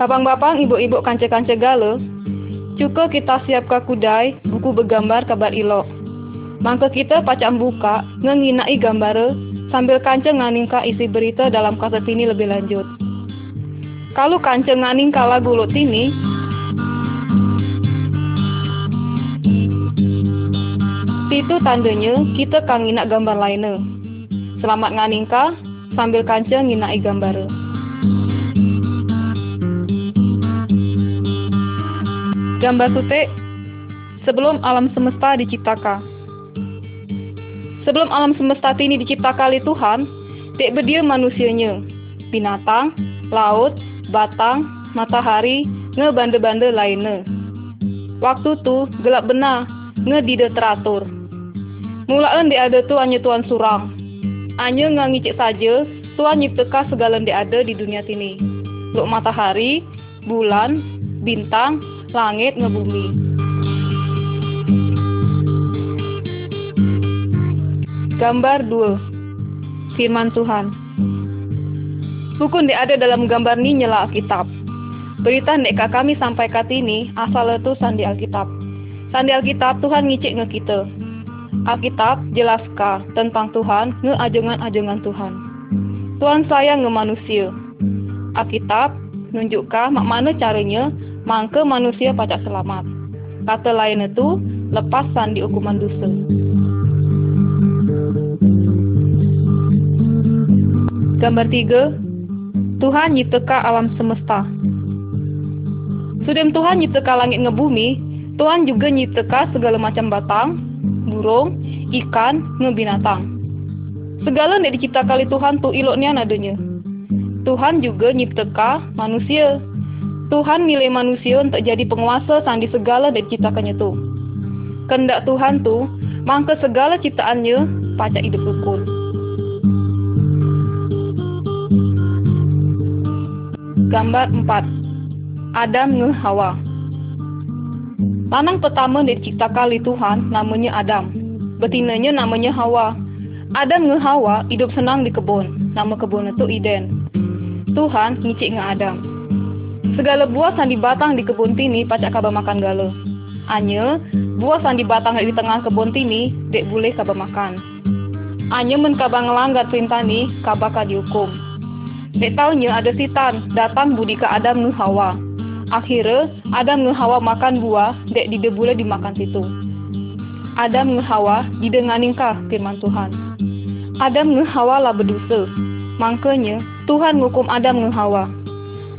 Bapang-bapang, ibu-ibu kance-kance gale, cuka kita siapkan kudai, buku bergambar kabar ilok. Mangka kita pacak buka, ngenginai gambar sambil kanceng nganingka isi berita dalam kaset ini lebih lanjut. Kalau kanceng nganingka lagu lo ini, itu tandanya kita kang nginak gambar lainnya. Selamat nganingka sambil kanceng nginai gambar. Gambar tutik sebelum alam semesta diciptakan. Sebelum alam semesta ini diciptakan oleh Tuhan, dek berdia manusianya, binatang, laut, batang, matahari, nge bande-bande lainnya. Waktu tu gelap benar, nge dide teratur. Mulaan dek ada tu hanya Tuhan surang. Hanya ngangicik saja, Tuhan nyiptakan segala dek ada di dunia ini. Luk matahari, bulan, bintang, langit ngebumi. Gambar 2 Firman Tuhan yang ada dalam gambar ini nyela Alkitab. Berita yang kami sampaikan ini asal itu sandi Alkitab. Sandi Alkitab Tuhan ngicik nge kita. Alkitab jelaska tentang Tuhan nge ajengan-ajengan Tuhan. Tuhan sayang nge manusia. Alkitab nunjukkan mak mana caranya mangke manusia pacak selamat. Kata lain itu, lepasan di hukuman dosa. Gambar tiga, Tuhan nyipteka alam semesta. Sudah Tuhan nyipteka langit ngebumi, Tuhan juga nyipteka segala macam batang, burung, ikan, ngebinatang. Segala yang diciptakan oleh Tuhan tuh iloknya nadanya. Tuhan juga nyipteka manusia Tuhan milih manusia untuk jadi penguasa sandi segala dan ciptakannya tu. Kendak Tuhan tu, mangke segala ciptaannya pacak hidup rukun. Gambar 4 Adam nge Hawa Lanang pertama diciptakan oleh Tuhan namanya Adam. Betinanya namanya Hawa. Adam nge Hawa hidup senang di kebun. Nama kebun itu Eden. Tuhan ngicik nge Adam Segala buah sandi batang di kebun tini pacak kaba makan galo. Anya, buah sandi batang di tengah kebun tini dek boleh kaba makan. Anya men kaba ngelanggar perintah ni kaba ka dihukum. Dek taunya ada sitan datang budi ke Adam nu Hawa. Akhirnya Adam nu Hawa makan buah dek dide boleh dimakan situ. Adam nu Hawa didenganin kah firman Tuhan. Adam nu Hawa lah berdosa. Mangkanya Tuhan ngukum Adam nu Hawa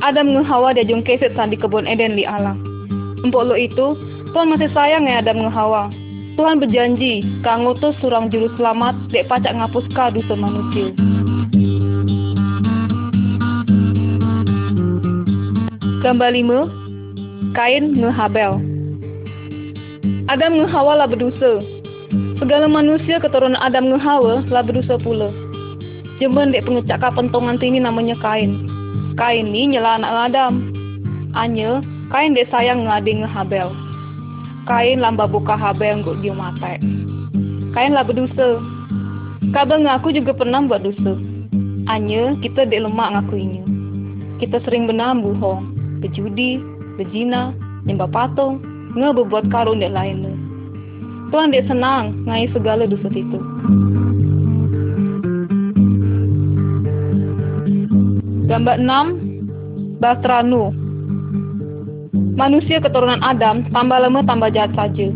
Adam ngehawa dia jong keset di kebun Eden li Allah. Empok lo itu, Tuhan masih sayang ya Adam ngehawa. Tuhan berjanji, kang ngutus surang juru selamat, dek pacak ngapus ka dosa manusia. Gambar lima, Kain ngehabel. Adam ngehawa lah berdosa. Segala manusia keturunan Adam ngehawa lah berdosa pula. Jemben dek pengecak pentongan ini namanya Kain kain ni nyela anak Adam. Anya, kain dia sayang ngading Habel. Kain lamba buka Habel nguk dia mati. Kain lah berdosa. Kabar ngaku juga pernah buat dosa. Anya, kita dek lemak ngakuinya. Kita sering benar bohong, berjudi, berzina, nyembah patung, nge berbuat karun dek lainnya. Tuhan dek senang ngai segala dosa itu. Gambar 6 Bastranu Manusia keturunan Adam tambah lama tambah jahat saja.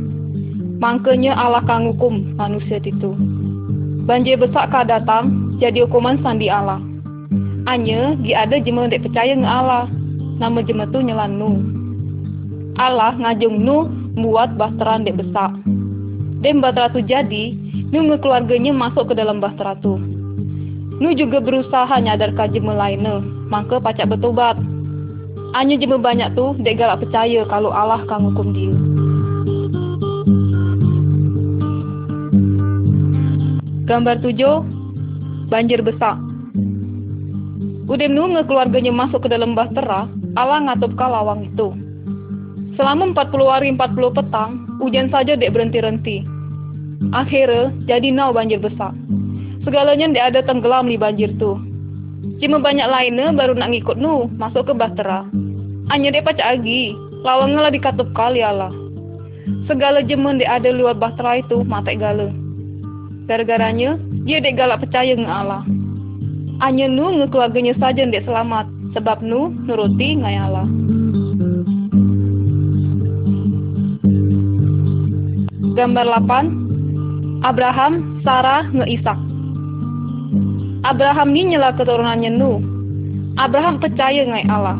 Mangkanya Allah kang hukum manusia itu. Banjir besar kah datang, jadi hukuman sandi Allah. Anya, di ada jema dek percaya nge Allah. Nama jema tu nyelan Nu. Allah ngajung Nu buat bahteran dek besar. Dan bahtera tu jadi, Nu keluarganya masuk ke dalam bahtera tu. Nu juga berusaha nyadar jema lainnya, maka pacak bertobat. Hanya jema banyak tu, dek galak percaya kalau Allah kan hukum dia. Gambar tujuh, banjir besar. Udem nu keluarganya masuk ke dalam bahtera, Allah ngatup lawang itu. Selama 40 hari 40 petang, hujan saja dek berhenti-henti. Akhirnya, jadi nau banjir besar. Segalanya dia ada tenggelam di banjir tu. Cuma banyak lainnya baru nak ngikut nu masuk ke bahtera. Anya dek pacak agi, lawang lah dikatup kali Allah. Segala jemen dek ada luar bahtera itu mate gala. Gara-garanya, dia dek galak percaya nge Allah. Anya nu nge keluarganya saja dek selamat, sebab nu nuruti ngai Allah. Gambar 8 Abraham, Sarah, nge Ishak. Abraham ni nyela keturunannya Nu. Abraham percaya ngai Allah.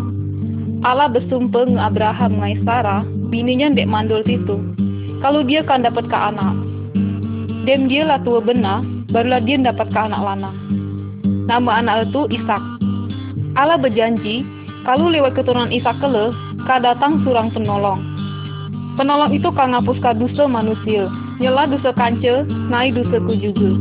Allah bersumpah nge Abraham ngai Sarah, bininya dek mandul situ. Kalau dia kan dapat ke anak. Dem dia lah tua benar, barulah dia dapat ke anak lanang. Nama anak itu Ishak. Allah berjanji, kalau lewat keturunan Ishak kele, ka datang surang penolong. Penolong itu kan ngapuskan dosa manusia, nyela dosa kanca, ngai dosaku juga.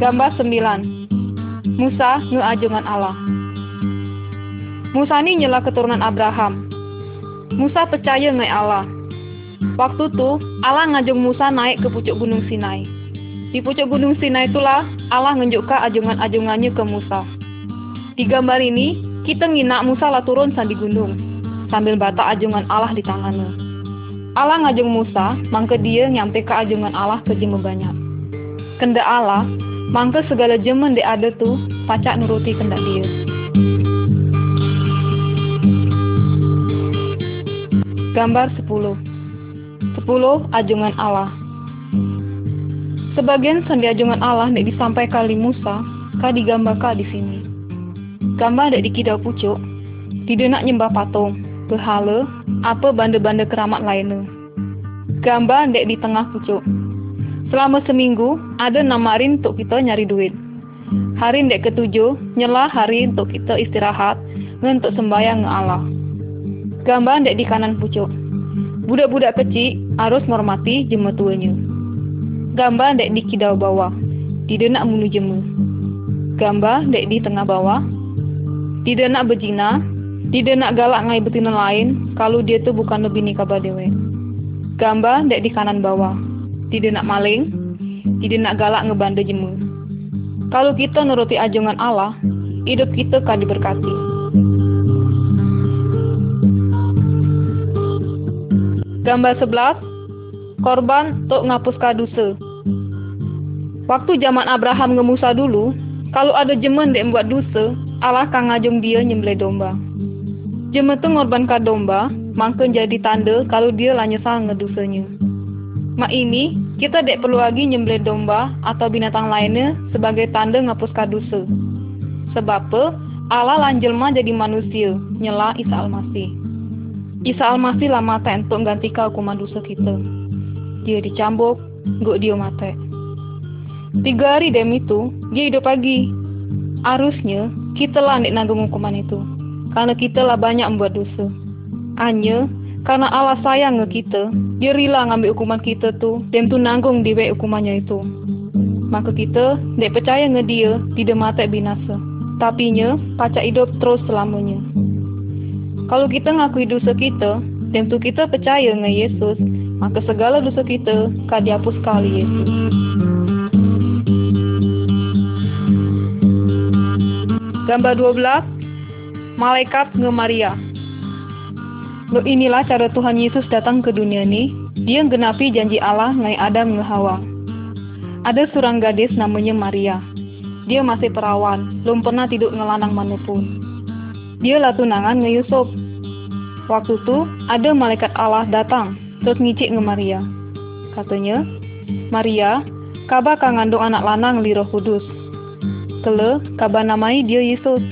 Gambar 9 Musa ngeajongan Allah Musa ni nyela keturunan Abraham. Musa percaya ngai Allah. Waktu tu, Allah ngajung Musa naik ke pucuk gunung Sinai. Di pucuk gunung Sinai itulah Allah ngenjukkan ajongan-ajongannya ke Musa. Di gambar ini, kita nginak Musa lah turun di gunung, sambil batak ajongan Allah di tangannya. Allah ngajung Musa, mangke dia nyampe ke ajongan Allah ke banyak. Kenda Allah, mangke segala jemen de ada tu, pacak nuruti kendak dia. Gambar 10 10 Ajongan Allah Sebagian sandi ajongan Allah nek disampaikan kali Musa, ka digambarkan di sini. Gambar dek dikidau pucuk, tidak nak nyembah patung, berhala, apa banda-banda keramat lainnya. Gambar dek di tengah pucuk. Selama seminggu, ada namarin untuk kita nyari duit. Hari dek ketujuh, nyelah hari untuk kita istirahat, untuk sembahyang Allah. Gambar dek di kanan pucuk. Budak-budak kecil harus menghormati jema tuanya. Gambar dek di kidau bawah. Tidak nak munu jema. Gambar dek di tengah bawah. Tidak nak berjina. Tidak nak galak ngai betina lain kalau dia tu bukan lebih nikah badewe. Gambar dek di kanan bawah. Tidak nak maling. Tidak nak galak ngebanda jemu. Kalau kita nuruti ajongan Allah, hidup kita kan diberkati. Gambar 11 Korban untuk ngapuskan dosa Waktu zaman Abraham nge Musa dulu, kalau ada jemen dek buat dosa, Allah kang ngajung dia nyembelih domba. Jemen tu ngorbankan domba, mangken jadi tanda kalau dia lah nyesal ngedusanya. Mak ini, kita dek perlu lagi nyembelih domba atau binatang lainnya sebagai tanda ngapuskan dosa. Sebab? Allah lanjelma jadi manusia, nyela Isa Al-Masih. Isa Al-Masih lah mata untuk gantikan hukuman dosa kita. Dia dicambuk, gak dia mati. Tiga hari dem itu, dia hidup lagi. Harusnya, kita lah nanggung hukuman itu. Karena kita lah banyak membuat dosa. Hanya, karena Allah sayang nge kita, dia rela ngambil hukuman kita tuh, dem tuh nanggung di hukumannya itu. Maka kita, dek percaya nge dia, tidak mati binasa. Tapi nya, pacak hidup terus selamanya. Kalau kita ngakui dosa kita, dan tu kita percaya dengan Yesus, maka segala dosa kita akan dihapus kali Yesus. Gambar 12 Malaikat nge Maria Lo inilah cara Tuhan Yesus datang ke dunia ini. Dia genapi janji Allah ngai Adam nge Hawa. Ada seorang gadis namanya Maria. Dia masih perawan, belum pernah tidur ngelanang mana pun. Dia lah tunangan nge Yusuf. Waktu itu, ada malaikat Allah datang, terus ngicik nge Maria. Katanya, Maria, kabar kang ngandung anak lanang li roh kudus. Kele, kabar namai dia Yesus.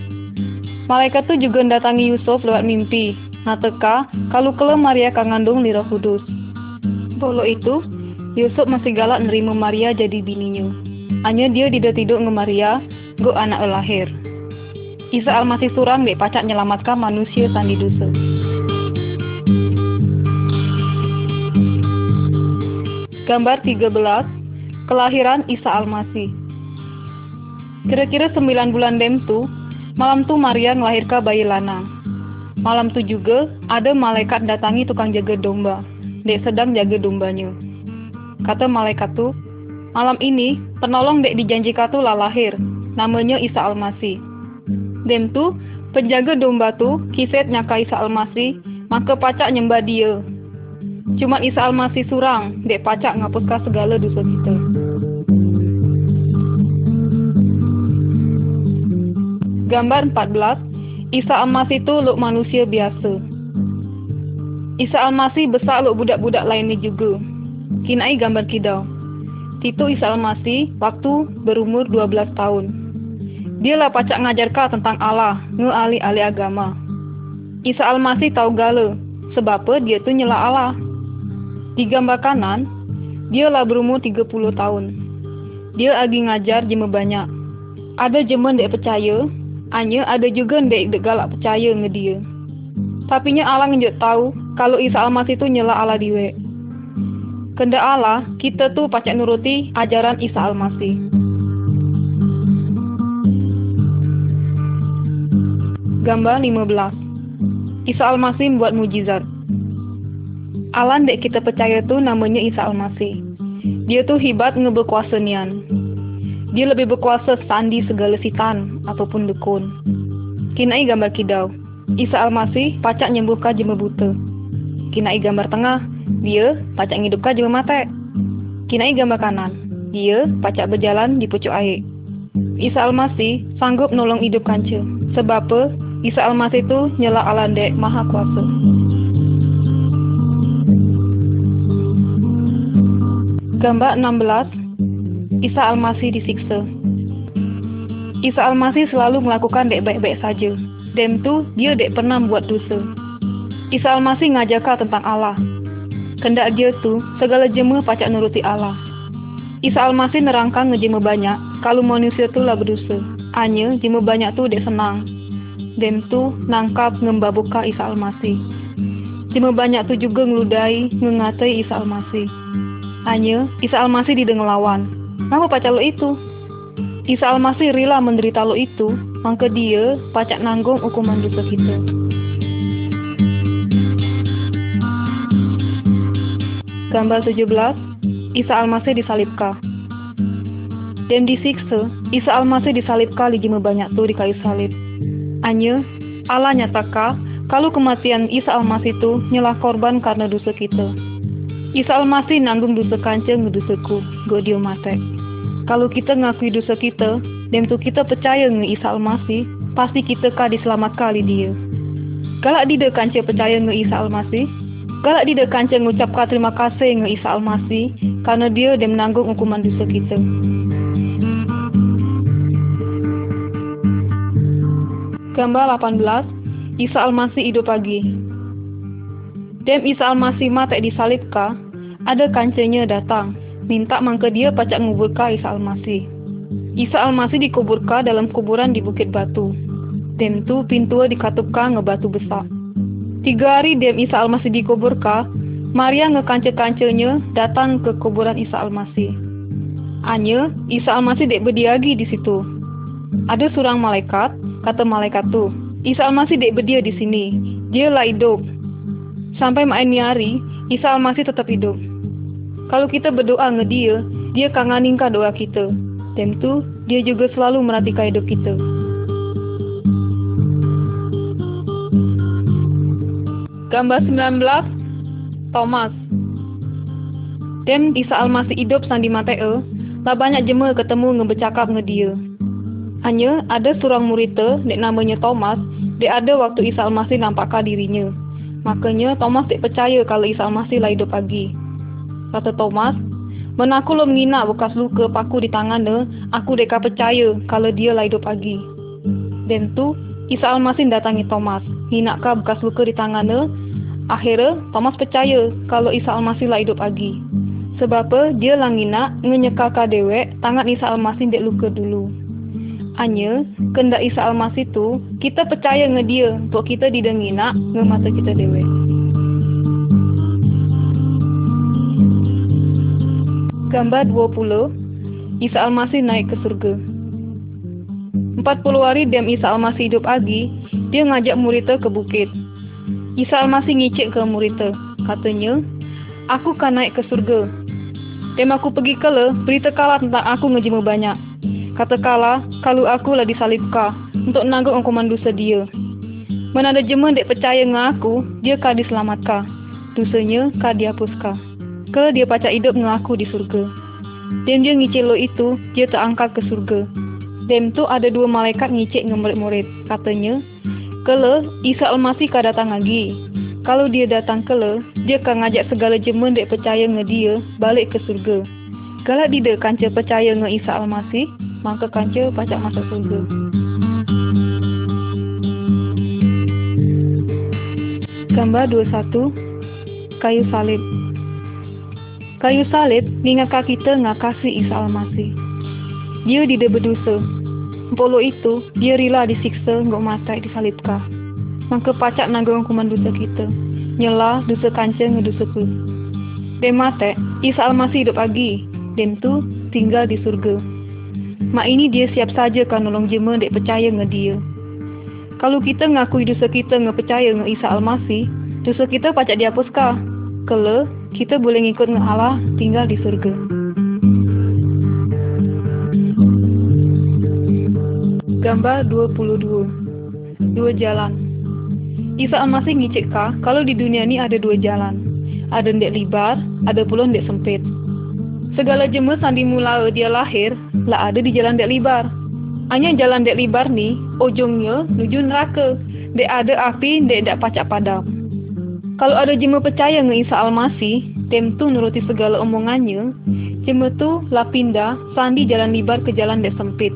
Malaikat tu juga datangi Yusuf lewat mimpi. Nateka, kalau kele Maria kang ngandung li roh kudus. Bolo itu, Yusuf masih galak nerima Maria jadi bininya. Hanya dia tidak tidur nge Maria, go anak lahir. Isa Almasih surang dek pacak nyelamatkan manusia sandi dosa. Gambar 13 Kelahiran Isa Almasih Kira-kira 9 bulan dem tu, malam tu Maria ngelahirkan bayi lanang. Malam tu juga ada malaikat datangi tukang jaga domba. Dek sedang jaga dombanya. Kata malaikat tu, malam ini penolong dek dijanjikan tu lah lahir. namanya Isa Almasih. Dem tu, penjaga domba tu kiset nyaka Isa Almasih, maka pacak nyembah dia. Cuma Isa Almasih surang, dek pacak ngapuskan segala dosa kita. Gambar 14, Isa Almasih tu luk manusia biasa. Isa Almasih besar luk budak-budak lain ni juga. Kinai gambar kidau. Tito Isa Almasih waktu berumur 12 tahun. Dialah pacak ngajarkan tentang Allah, nge ahli-ahli agama. Isa Almasih tahu gala, sebab dia tu nyela Allah. Di gambar kanan, dialah berumur 30 tahun. Dia lagi ngajar jema banyak. Ada jema dek percaya, hanya ada juga dek dek galak percaya nge dia. Tapi nya Allah ngejuk tahu kalau Isa Almasih tu nyela Allah diwe. Kenda Allah, kita tu pacak nuruti ajaran Isa Almasih. Gambar 15 Isa Almasih membuat mujizat. Allah dek kita percaya tu namanya Isa Almasih. Dia tu hibat ngeberkuasa nian. Dia lebih berkuasa sandi segala sitan ataupun dukun. Kinai gambar kidau. Isa Almasih pacak nyembuhkan jema buta. Kinai gambar tengah, dia pacak ngidupkan jema mata. Kinai gambar kanan, dia pacak berjalan di pucuk air. Isa Almasih sanggup nolong hidup kanca. Sebab? Isa Almasih itu nyela alandek maha kuasa. Gambar 16 Isa Almasih disiksa Isa Almasih selalu melakukan dek baik-baik saja. Dem tu dia dek pernah buat dosa. Isa Almasih ngajarkan tentang Allah. Kendak dia tu segala jema pacak nuruti Allah. Isa Almasih nerangkan ngejema banyak kalau manusia tu lah berdosa. Hanya jema banyak tu dek senang. Dem tu nangkap ngembabuka Isa Almasih. Jema banyak tu juga ngeludai ngengatai Isa Almasih. Hanya Isa Almasih didengar lawan. Kenapa pacak lo itu? Isa Almasih rela menderita lo itu, maka dia pacak nanggung hukuman dosa kita. Gambar 17, Isa Almasih disalibkan. Dan disiksa, Isa Almasih disalibkan di jema banyak tu di kayu salib. Hanya Allah nyatakan kalau kematian Isa Almasih itu nyelah korban karena dosa kita. Isa Almasih nanggung dosa kanca ngedosaku, go dia mate. Kalau kita ngakui dosa kita, dan tu kita percaya nge Isa Almasih, pasti kita kah diselamatkan kali dia. Galak dia kanca percaya nge Isa Almasih, galak dia kanca ngucapkan terima kasih nge Isa Almasih, karena dia dia menanggung hukuman dosa kita. Gambar 18, Isa Almasih hidup lagi. Dem Isa Almasih mati disalibka, ada kancanya datang, minta mangke dia pacak nguburka Isa Almasih. Isa Almasih dikuburka dalam kuburan di Bukit Batu. Dem tu pintu dikatupka ngebatu besar. Tiga hari dem Isa Almasih dikuburka, Maria ngekance-kancenya datang ke kuburan Isa Almasih. Anya, Isa Almasih dek berdiagi di situ. Ada seorang malaikat, kata malaikat tu, Isa Almasih dek berdia di sini. Dia lah hidup. Sampai main hari, Isa Almasih tetap hidup. Kalau kita berdoa nge dia, dia kanganinkan doa kita. Dan tu, dia juga selalu merhatikan hidup kita. Gambar 19, Thomas. Dem Isa Almasih hidup sandi mateo, lah banyak jema ketemu ngebecakap nge dia. Hanya ada seorang muridnya, dek namanya Thomas, dek ada waktu Isa Almasih nampakkan dirinya. Makanya Thomas tak percaya kalau Isa Almasih lah hidup lagi. Kata Thomas, Mana aku lo menginak bekas luka paku di tangan aku deka percaya kalau dia lah hidup lagi. Dan tu, Isa Almasih datangi Thomas, hinakkah bekas luka di tangan. Akhirnya, Thomas percaya kalau Isa Almasih lah hidup lagi. Sebab dia lah nginak ngenyekaka dewek tangan Isa Almasih dek luka dulu. Hanya, kendak Isa Almasih tu, kita percaya nge dia untuk kita didenginak nge mata kita dewek. Gambar 20 Isa Almasih naik ke surga 40 hari dem Isa Almasih hidup lagi Dia ngajak muridnya ke bukit Isa Almasih ngicik ke muridnya Katanya Aku kan naik ke surga Dem aku pergi ke le Berita kalah tentang aku ngejima banyak Katakanlah, kalau aku lah disalibka untuk nanggung hukuman dosa dia. Mana ada dek percaya dengan aku, dia kah diselamatkan. Dosanya kah dihapuskan. Ke dia pacak hidup dengan aku di surga. Dan dia ngicik lo itu, dia terangkat ke surga. Dem tu ada dua malaikat ngicik dengan murid-murid. Katanya, Kele, Isa Almasih kah datang lagi. Kalau dia datang kele, dia akan ngajak segala jema dek percaya dengan dia balik ke surga. Kalau dia kanca percaya dengan Isa Almasih, maka kanca pacak masuk surga. Gambar 21 Kayu salib Kayu salib mengingatkan kita ngakasi Isa Almasih. Dia tidak berdosa. Polo itu, dia rela disiksa ngok mati disalibkan. Maka pacak nanggung hukuman dosa kita. Nyela dosa kanca ngedosa ku. Dem mati, Isa Almasih hidup lagi. Dem tu tinggal di surga. Mak ini dia siap saja kan nolong jema dek percaya nge dia. Kalau kita ngakui dosa kita nge percaya nge Isa Almasih, dosa kita pacak dihapuskan. Kele, kita boleh ngikut Allah tinggal di surga. Gambar 22 Dua jalan Isa Almasih ngicik kah kalau di dunia ini ada dua jalan. Ada ndek libar, ada pula ndek sempit. Segala jema sandi mula dia lahir, lah ada di jalan dek libar. Hanya jalan dek libar ni, ujungnya menuju neraka. Dek ada api, dek dak pacak padam. Kalau ada jema percaya nge Isa Almasih, tem tu nuruti segala omongannya, jema tu lah pindah sandi jalan libar ke jalan dek sempit.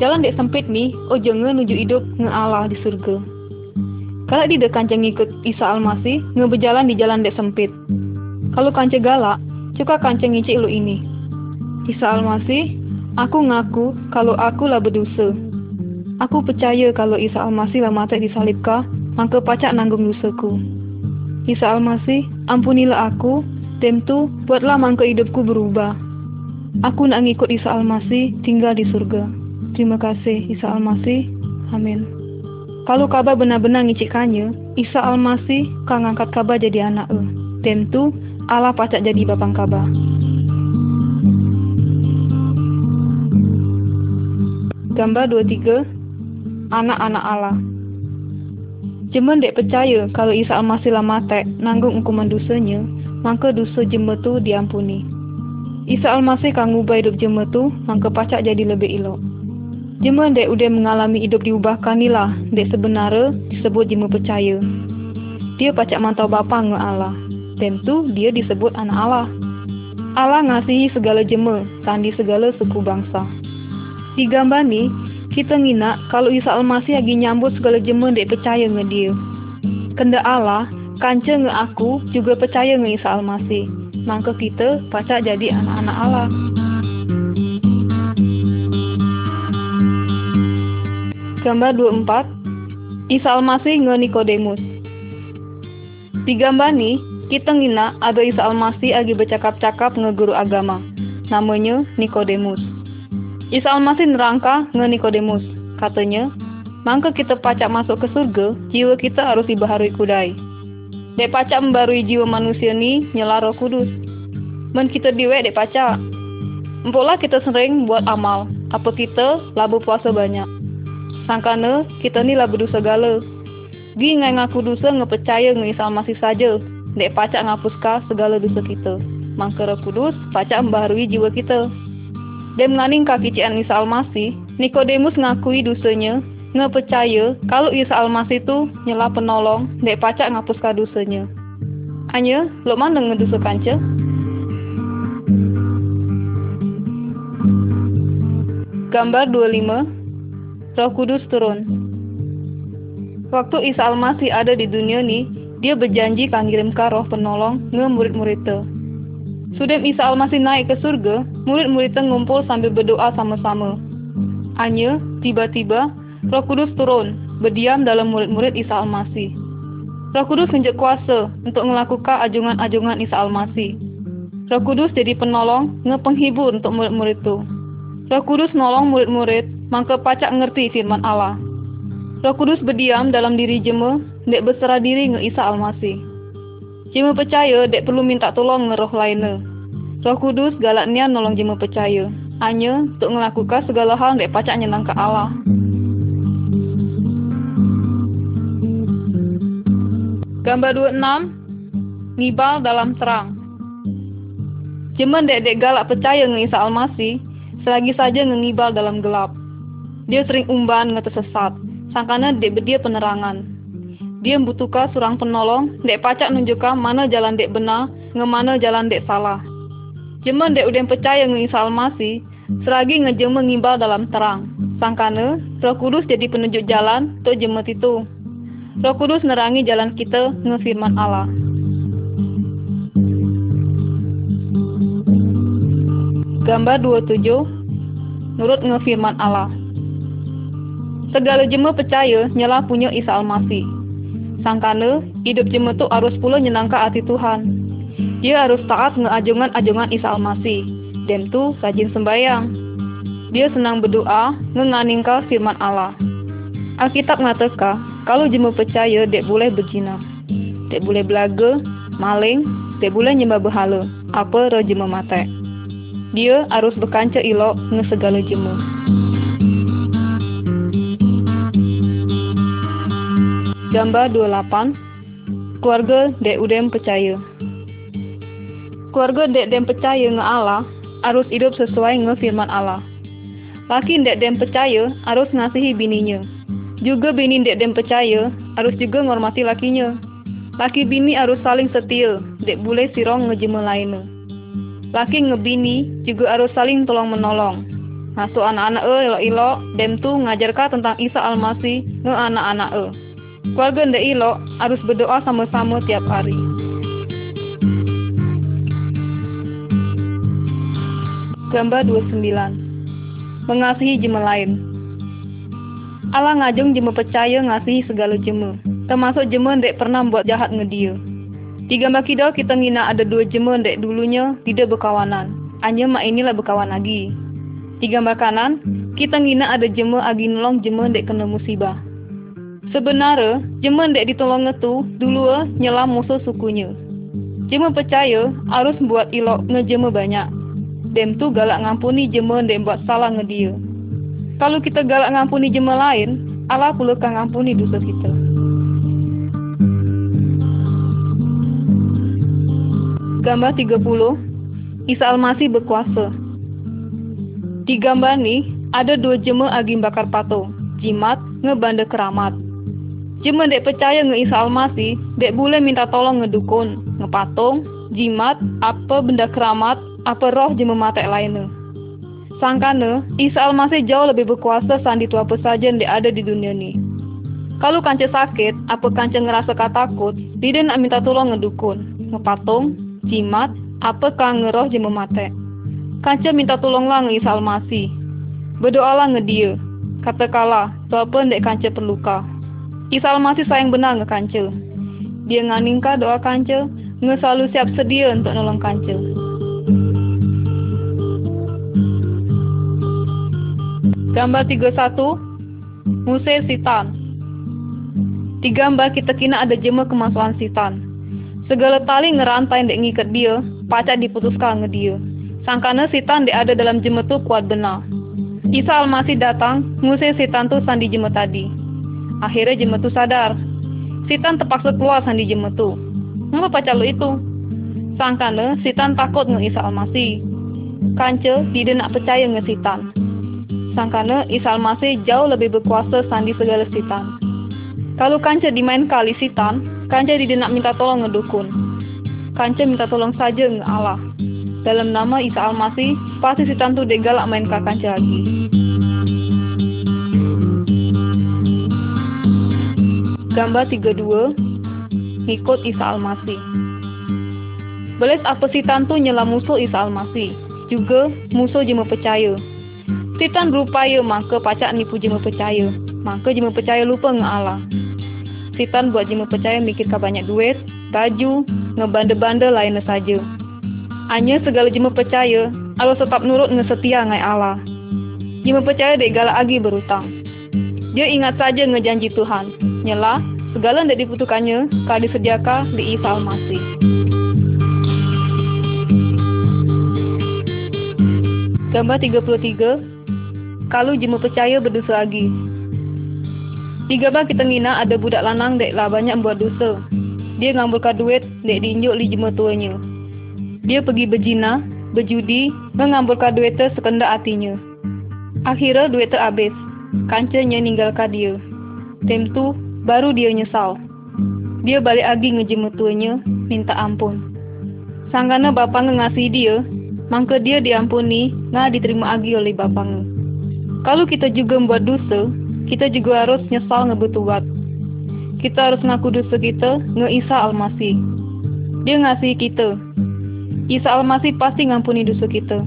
Jalan dek sempit ni, ujungnya nuju hidup nge Allah di surga. Kalau di kancang ngikut Isa Almasih, nge berjalan di jalan dek sempit. Kalau kanca galak, Cuka kancing ngicik lu ini. Isa Almasih, aku ngaku kalau aku lah berdosa. Aku percaya kalau Isa Almasih lah mati disalibka, maka pacak nanggung dosaku. Isa Almasih, ampunilah aku, dan tu buatlah mangka hidupku berubah. Aku nak ngikut Isa Almasih tinggal di surga. Terima kasih Isa Almasih. Amin. Kalau kabar benar-benar ngicikannya, Isa Almasih kang ngangkat kabar jadi anak e. Dan tu Allah pacak jadi bapang kabar. Gambar 23 Anak-anak Allah Jema dek percaya kalau Isa Al-Masih lah mati nanggung hukuman dosanya, maka dosa jema tu diampuni. Isa Al-Masih kan ngubah hidup jema tu, maka pacak jadi lebih elok. Jema dek udah mengalami hidup diubahkan ni lah, dek sebenarnya disebut jema percaya. Dia pacak mantau bapa nge Allah. Tentu dia disebut anak Allah. Allah ngasihi segala jema, sandi segala suku bangsa. Di gambar ni, kita ngina kalau Isa Almasih lagi nyambut segala jema dek percaya nge dia. Kenda Allah, kanca nge aku juga percaya nge Isa Almasih. Maka kita pacak jadi anak-anak Allah. Gambar 24 Isa Almasih nge Nikodemus Di gambar ni, kita ngina ada Isa Almasih lagi bercakap-cakap nge guru agama. Namanya Nikodemus. Isa Almasih nerangka nge Nikodemus. Katanya, mangka kita pacak masuk ke surga, jiwa kita harus dibaharui kudai. Dek pacak membarui jiwa manusia ni nyela roh kudus. Men kita diwe dek pacak. Empolah kita sering buat amal, apa kita labu puasa banyak. Sangkana kita ni labu dosa gala. Gi ngai ngaku dosa ngepercaya nge Isa Almasih saja. Dek pacak ngapuska segala dosa kita. Mangka roh kudus pacak membaharui jiwa kita. Dan menganing kaki cian Isa Almasih, Nikodemus ngakui dosanya, ngepercaya kalau Isa Almasih itu nyela penolong, dek pacak ngapuskan dosanya. Anya, lo mana ngedosa kanca? Gambar 25 Roh Kudus turun Waktu Isa Almasih ada di dunia ini, dia berjanji kan ngirimkan roh penolong nge murid-muridnya. Sudah Isa Almasih naik ke surga, murid-muridnya ngumpul sambil berdoa sama-sama. Hanya, tiba-tiba, roh kudus turun, berdiam dalam murid-murid Isa Almasih. Roh kudus menjadi kuasa untuk melakukan ajongan-ajongan Isa Almasih. Roh kudus jadi penolong, ngepenghibur untuk murid-murid itu. Roh kudus nolong murid-murid, maka pacak ngerti firman Allah. Roh kudus berdiam dalam diri jema, dek berserah diri nge Isa Almasih. Jema percaya dek perlu minta tolong nge roh lainnya. Roh Kudus galaknya nolong jema percaya. hanya untuk melakukan segala hal yang pacak nyenang ke Allah. Gambar 26 Ngibal dalam terang Jemen dek-dek galak percaya nge Isa Almasih selagi saja ngibal dalam gelap. Dia sering umban ngetesesat, sangkana dek bedia penerangan. Dia membutuhkan surang penolong, dek pacak nunjukkan mana jalan dek benar, ngemana jalan dek salah. Jemen dek udah percaya nge Isa Almasih selagi ngejeme ngimbal dalam terang. Sangkana, Roh Kudus jadi penunjuk jalan untuk jemet itu. Roh Kudus nerangi jalan kita ngefirman Allah. Gambar 27 Nurut ngefirman Allah Segala jemaah percaya nyala punya Isa Almasih. Sangkana, hidup jemaah tu harus pula nyenangkan hati Tuhan. Dia harus taat ngeajungan-ajungan Isa Almasih. Dan tu rajin sembayang. Dia senang berdoa, ngenganingkan firman Allah. Alkitab mengatakan, kalau jemu percaya, dek boleh berzina. Dek boleh belaga, maling, dek boleh nyembah berhala. Apa roh jemu mate. Dia harus berkanca ilok nge segala jemu. Gambar 28 Keluarga dek udem percaya Keluarga dek dem percaya nge Allah harus hidup sesuai nge firman Allah. Laki dek dem percaya harus ngasihi bininya. Juga bini dek dem percaya harus juga ngormati lakinya. Laki bini harus saling setia, dek boleh sirong ngejema lainnya. Laki ngebini juga harus saling tolong menolong. Nasu anak-anak e ilo-ilo, dem tu ngajarkan tentang Isa Almasih nge anak-anak e. Keluarga ndek ilo harus berdoa sama-sama tiap hari. Gambar 29 Mengasihi jema lain Allah ngajung jema percaya ngasihi segala jema, termasuk jema dek pernah buat jahat ngedia. Di gambar kita kita ngina ada dua jema dek dulunya tidak berkawanan, hanya mak inilah berkawan lagi. Di gambar kanan, kita ngina ada jema agi nolong jema dek kena musibah. Sebenarnya, jema dek ditolong ngetu dulu nyela musuh sukunya. Jema percaya harus buat ilok ngejema banyak. Dem tu galak ngampuni jema dek buat salah ngedia. Kalau kita galak ngampuni jemaah lain, Allah pula kan ngampuni dosa kita. Gambar 30 Isa Almasih berkuasa Di gambar ni, ada dua jemaah agim bakar patung, jimat, ngebanda keramat. Jemaah dek percaya nge Isa dek boleh minta tolong ngedukun, ngepatung, jimat, apa benda keramat, apa roh jemaah mata lainnya. Sangkana, Isa Almasih jauh lebih berkuasa sandi tu apa saja yang ada di dunia ni. Kalau kanca sakit, apa kanca ngerasa takut, dia nak minta tolong ngedukun, ngepatung, jimat, apa kang ngeroh je memate. Kanca minta tolonglah nge Isa. Berdoalah nge dia. Katakanlah, tu apa ndek kanca perluka. Isa Almasih sayang benar nge kanca. Dia nganingka doa kanca, nge selalu siap sedia untuk nolong kanca. Gambar 31 Musir Sitan Di gambar kita kina ada jema kemasukan sitan. Segala tali ngerantai dek ngikat dia, pacak diputuskan nge dia. Sangkana sitan dek ada dalam jema tu kuat benar. Isa Almasih datang, ngusir sitan tu sandi jema tadi. Akhirnya jema tu sadar. Sitan terpaksa keluar sandi jema tu. Ngapa pacak lu itu? Sangkana sitan takut nge Isa Almasih. Kanca tidak nak percaya nge sitan. Sangkana Isa Almasih jauh lebih berkuasa sandi segala sitan. Kalau kanca dimain kali sitan, kanca tidak nak minta tolong ngedukun. Kanca minta tolong saja nge Allah. Dalam nama Isa Almasih, pasti sitan tu degalak main kanca lagi. Gambar 32 Ngikut Isa Almasih Beles apa sitan tu nyela musuh Isa Almasih. Juga musuh jema percaya. Sitan berupaya maka pacak nipu jema percaya. Maka jema percaya lupa nge Allah. Sitan buat jema percaya mikirkan banyak duit, baju, ngebanda-banda lainnya saja. Hanya segala jema percaya, Allah tetap nurut nge setia ngai Allah. Jema percaya dek galak lagi berutang. Dia ingat saja ngejanji Tuhan. Nyela, segala yang dibutuhkannya, kau disediakan di Isa Almasih. Gambar 33 Kalau jemu percaya berdosa lagi. Di gambar kita ngina ada budak lanang dek lah banyak buat dosa. Dia ngambilkan duit dek diinjuk li jemu tuanya. Dia pergi berjina, berjudi, mengambilkan duit tu sekendak hatinya. Akhirnya duit tu habis. Kancanya ninggalkan dia. Tem tu baru dia nyesal dia balik lagi ngejemu tuanya, minta ampun. Sanggana bapang ngasih dia, maka dia diampuni, nggak diterima lagi oleh bapang. Kalau kita juga membuat dosa, kita juga harus nyesal ngebetuat. Kita harus ngaku dosa kita nge Isa Almasih. Dia ngasih kita. Isa Almasih pasti ngampuni dosa kita.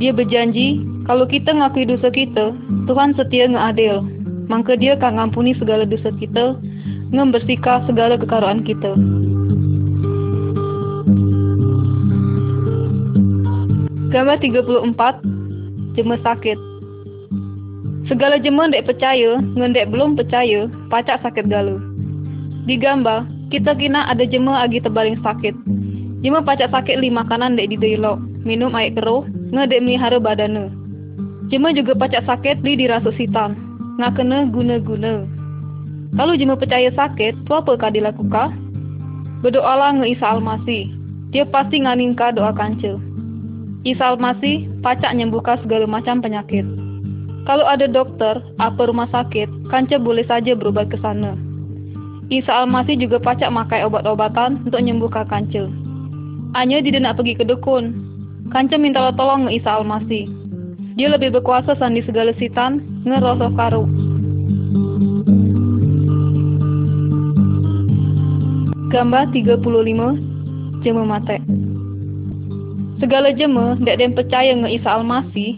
Dia berjanji, kalau kita ngakui dosa kita, Tuhan setia ngeadil. Maka dia akan ngampuni segala dosa kita membersihkan segala kekaruan kita. Gambar 34 Jema sakit Segala jema dek percaya, ngendek belum percaya, pacak sakit gala. Di gambar, kita kena ada jema agi terbaring sakit. Jema pacak sakit li makanan dek di dialog, minum air keruh, ngedek melihara badana. Jema juga pacak sakit li dirasuk sitan, ngakena guna-guna. Kalau jema percaya sakit, tu apa kah dilakukan? Berdoalah nge Isa Almasih. Dia pasti nganingka doa kanca. Isa Almasih pacak nyembuhkan segala macam penyakit. Kalau ada dokter, apa rumah sakit, kanca boleh saja berobat ke sana. Isa Almasih juga pacak makai obat-obatan untuk menyembuhkan kanca. Hanya dia nak pergi ke dukun. Kanca minta tolong Isa Almasih. Dia lebih berkuasa sandi segala sitan, ngerosok karu. Gambar 35 Jema mate. Segala jema dek dem percaya nge Isa Almasih.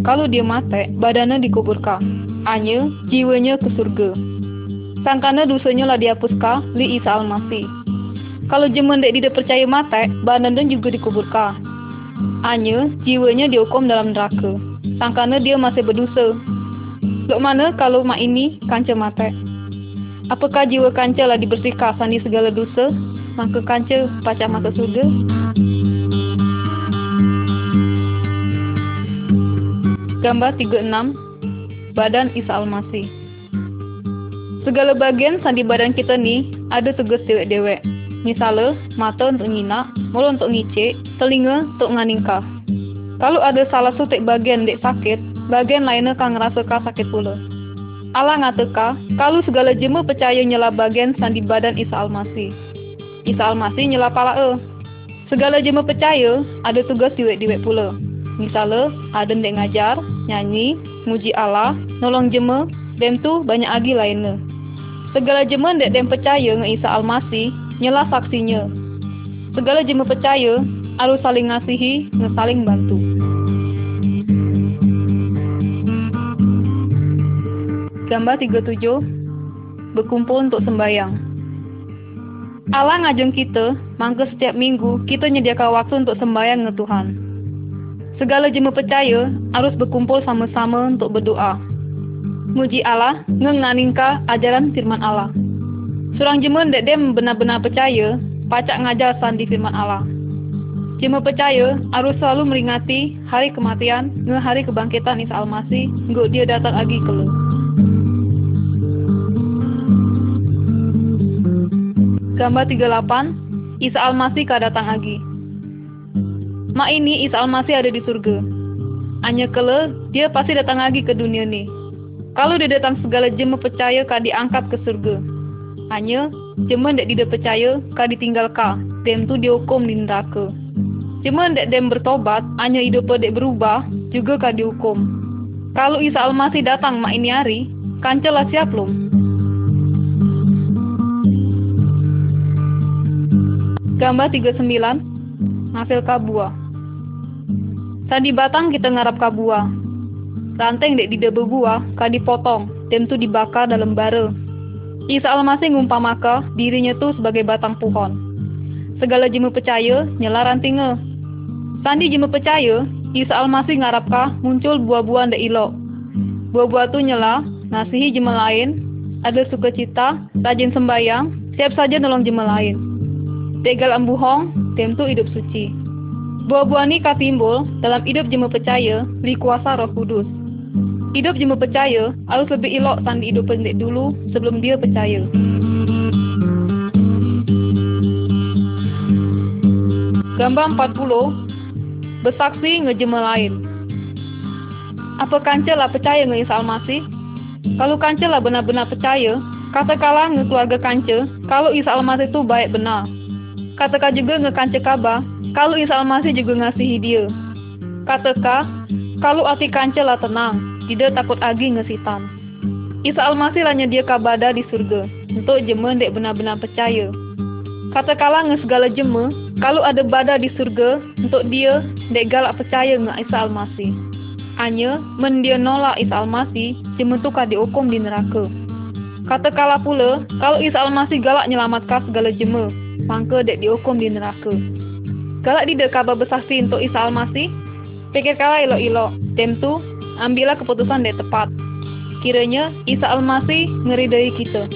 Kalau dia mate badannya dikuburkan. Hanya jiwanya ke surga. Sangkana dosanya lah dihapuskan li Isa Almasih. Kalau jema dek tidak percaya mate badannya juga dikuburkan hanya jiwanya dihukum dalam neraka sangkana dia masih berdosa Lok mana kalau mak ini kanca mate Apakah jiwa kanca lah dibersihkan sani segala dosa? Maka kanca pacak masuk surga? Gambar 36 Badan Isa Almasih Segala bagian sandi badan kita ni ada tugas dewek-dewek. Misalnya, mata untuk nyinak, mulut untuk ngicik, telinga untuk nganingka. Kalau ada salah satu bagian dek sakit, bagian lainnya kan ngerasa sakit pula. Allah ngateka, kalau segala jema percaya nyela bagian sandi badan Isa Almasih. Isa Almasih nyela pala e. Segala jema percaya, ada tugas diwek-diwek pula. Misalnya, ada ndek ngajar, nyanyi, muji Allah, nolong jema, dem tu banyak lagi lainnya. Segala jema ndek dem percaya nge Isa Almasih, nyela saksinya. Segala jema percaya, harus saling ngasihi, nge saling bantu. Gambar 37 Berkumpul untuk sembahyang Allah ngajeng kita, mangke setiap minggu kita nyediakan waktu untuk sembahyang ke Tuhan. Segala jemaat percaya harus berkumpul sama-sama untuk berdoa. Muji Allah, ngenganingka ajaran firman Allah. Surang jemaat dek dem benar-benar percaya, pacak ngajar sandi firman Allah. Jemaat percaya harus selalu meringati hari kematian, nge hari kebangkitan Isa Almasih, nggak dia datang lagi ke lu. Gambar 38 Isa Almasih datang lagi Mak ini Isa Almasih ada di surga Hanya kele dia pasti datang lagi ke dunia nih Kalau dia datang segala jema percaya kah diangkat ke surga Hanya jema ndak tidak percaya kah ditinggal kah Dem tu dihukum di neraka. Cuma ndak dem bertobat Hanya hidup dek berubah Juga kah dihukum. Kalau Isa Almasih datang mak ini hari Kancelah siap lom Gambar 39 Ngafil kabua. Tadi batang kita ngarap kabua. Ranteng dek di buah Ka dipotong Dem tu dibakar dalam bara Isa Almasih ngumpamaka Dirinya tu sebagai batang pohon. Segala jemu percaya Nyela rantingnya Sandi jemu percaya Isa Almasih ngarapkah muncul buah-buahan dek ilok Buah-buah tu nyela Ngasihi jema lain. Ada sukacita Rajin sembayang Siap saja nolong jema lain. Tegal ambuhong, tentu hidup suci. Buah-buah ni timbul dalam hidup jema percaya li kuasa roh kudus. Hidup jema percaya harus lebih elok tanda hidup pendek dulu sebelum dia percaya. Gambar 40 Bersaksi ngejema lain Apa kancelah percaya nge Almasih? Kalau kancelah benar-benar percaya, katakanlah nge keluarga kance, kalau Isa Almasih itu baik benar. Katakan juga nge kance kabar, kalau Isa Almasih juga ngasihi dia. Katakan, kalau hati lah tenang, tidak takut lagi ngesitan. Isa Almasih lah dia kabada di surga, untuk jema dek benar-benar percaya. Katakanlah nge segala jema, kalau ada bada di surga, untuk dia dek galak percaya nge Isa Almasih. Hanya, men dia nolak Isa Almasih, jema tukar dihukum di neraka. Katakanlah pula, kalau Isa Almasih galak nyelamatkan segala jema, maka dek dihukum di neraka. Galak tidak kabar bersaksi untuk Isa Almasih? Pikirkanlah elok-elok. Tem tu, ambillah keputusan yang tepat. Kiranya Isa Almasih ngeridai kita.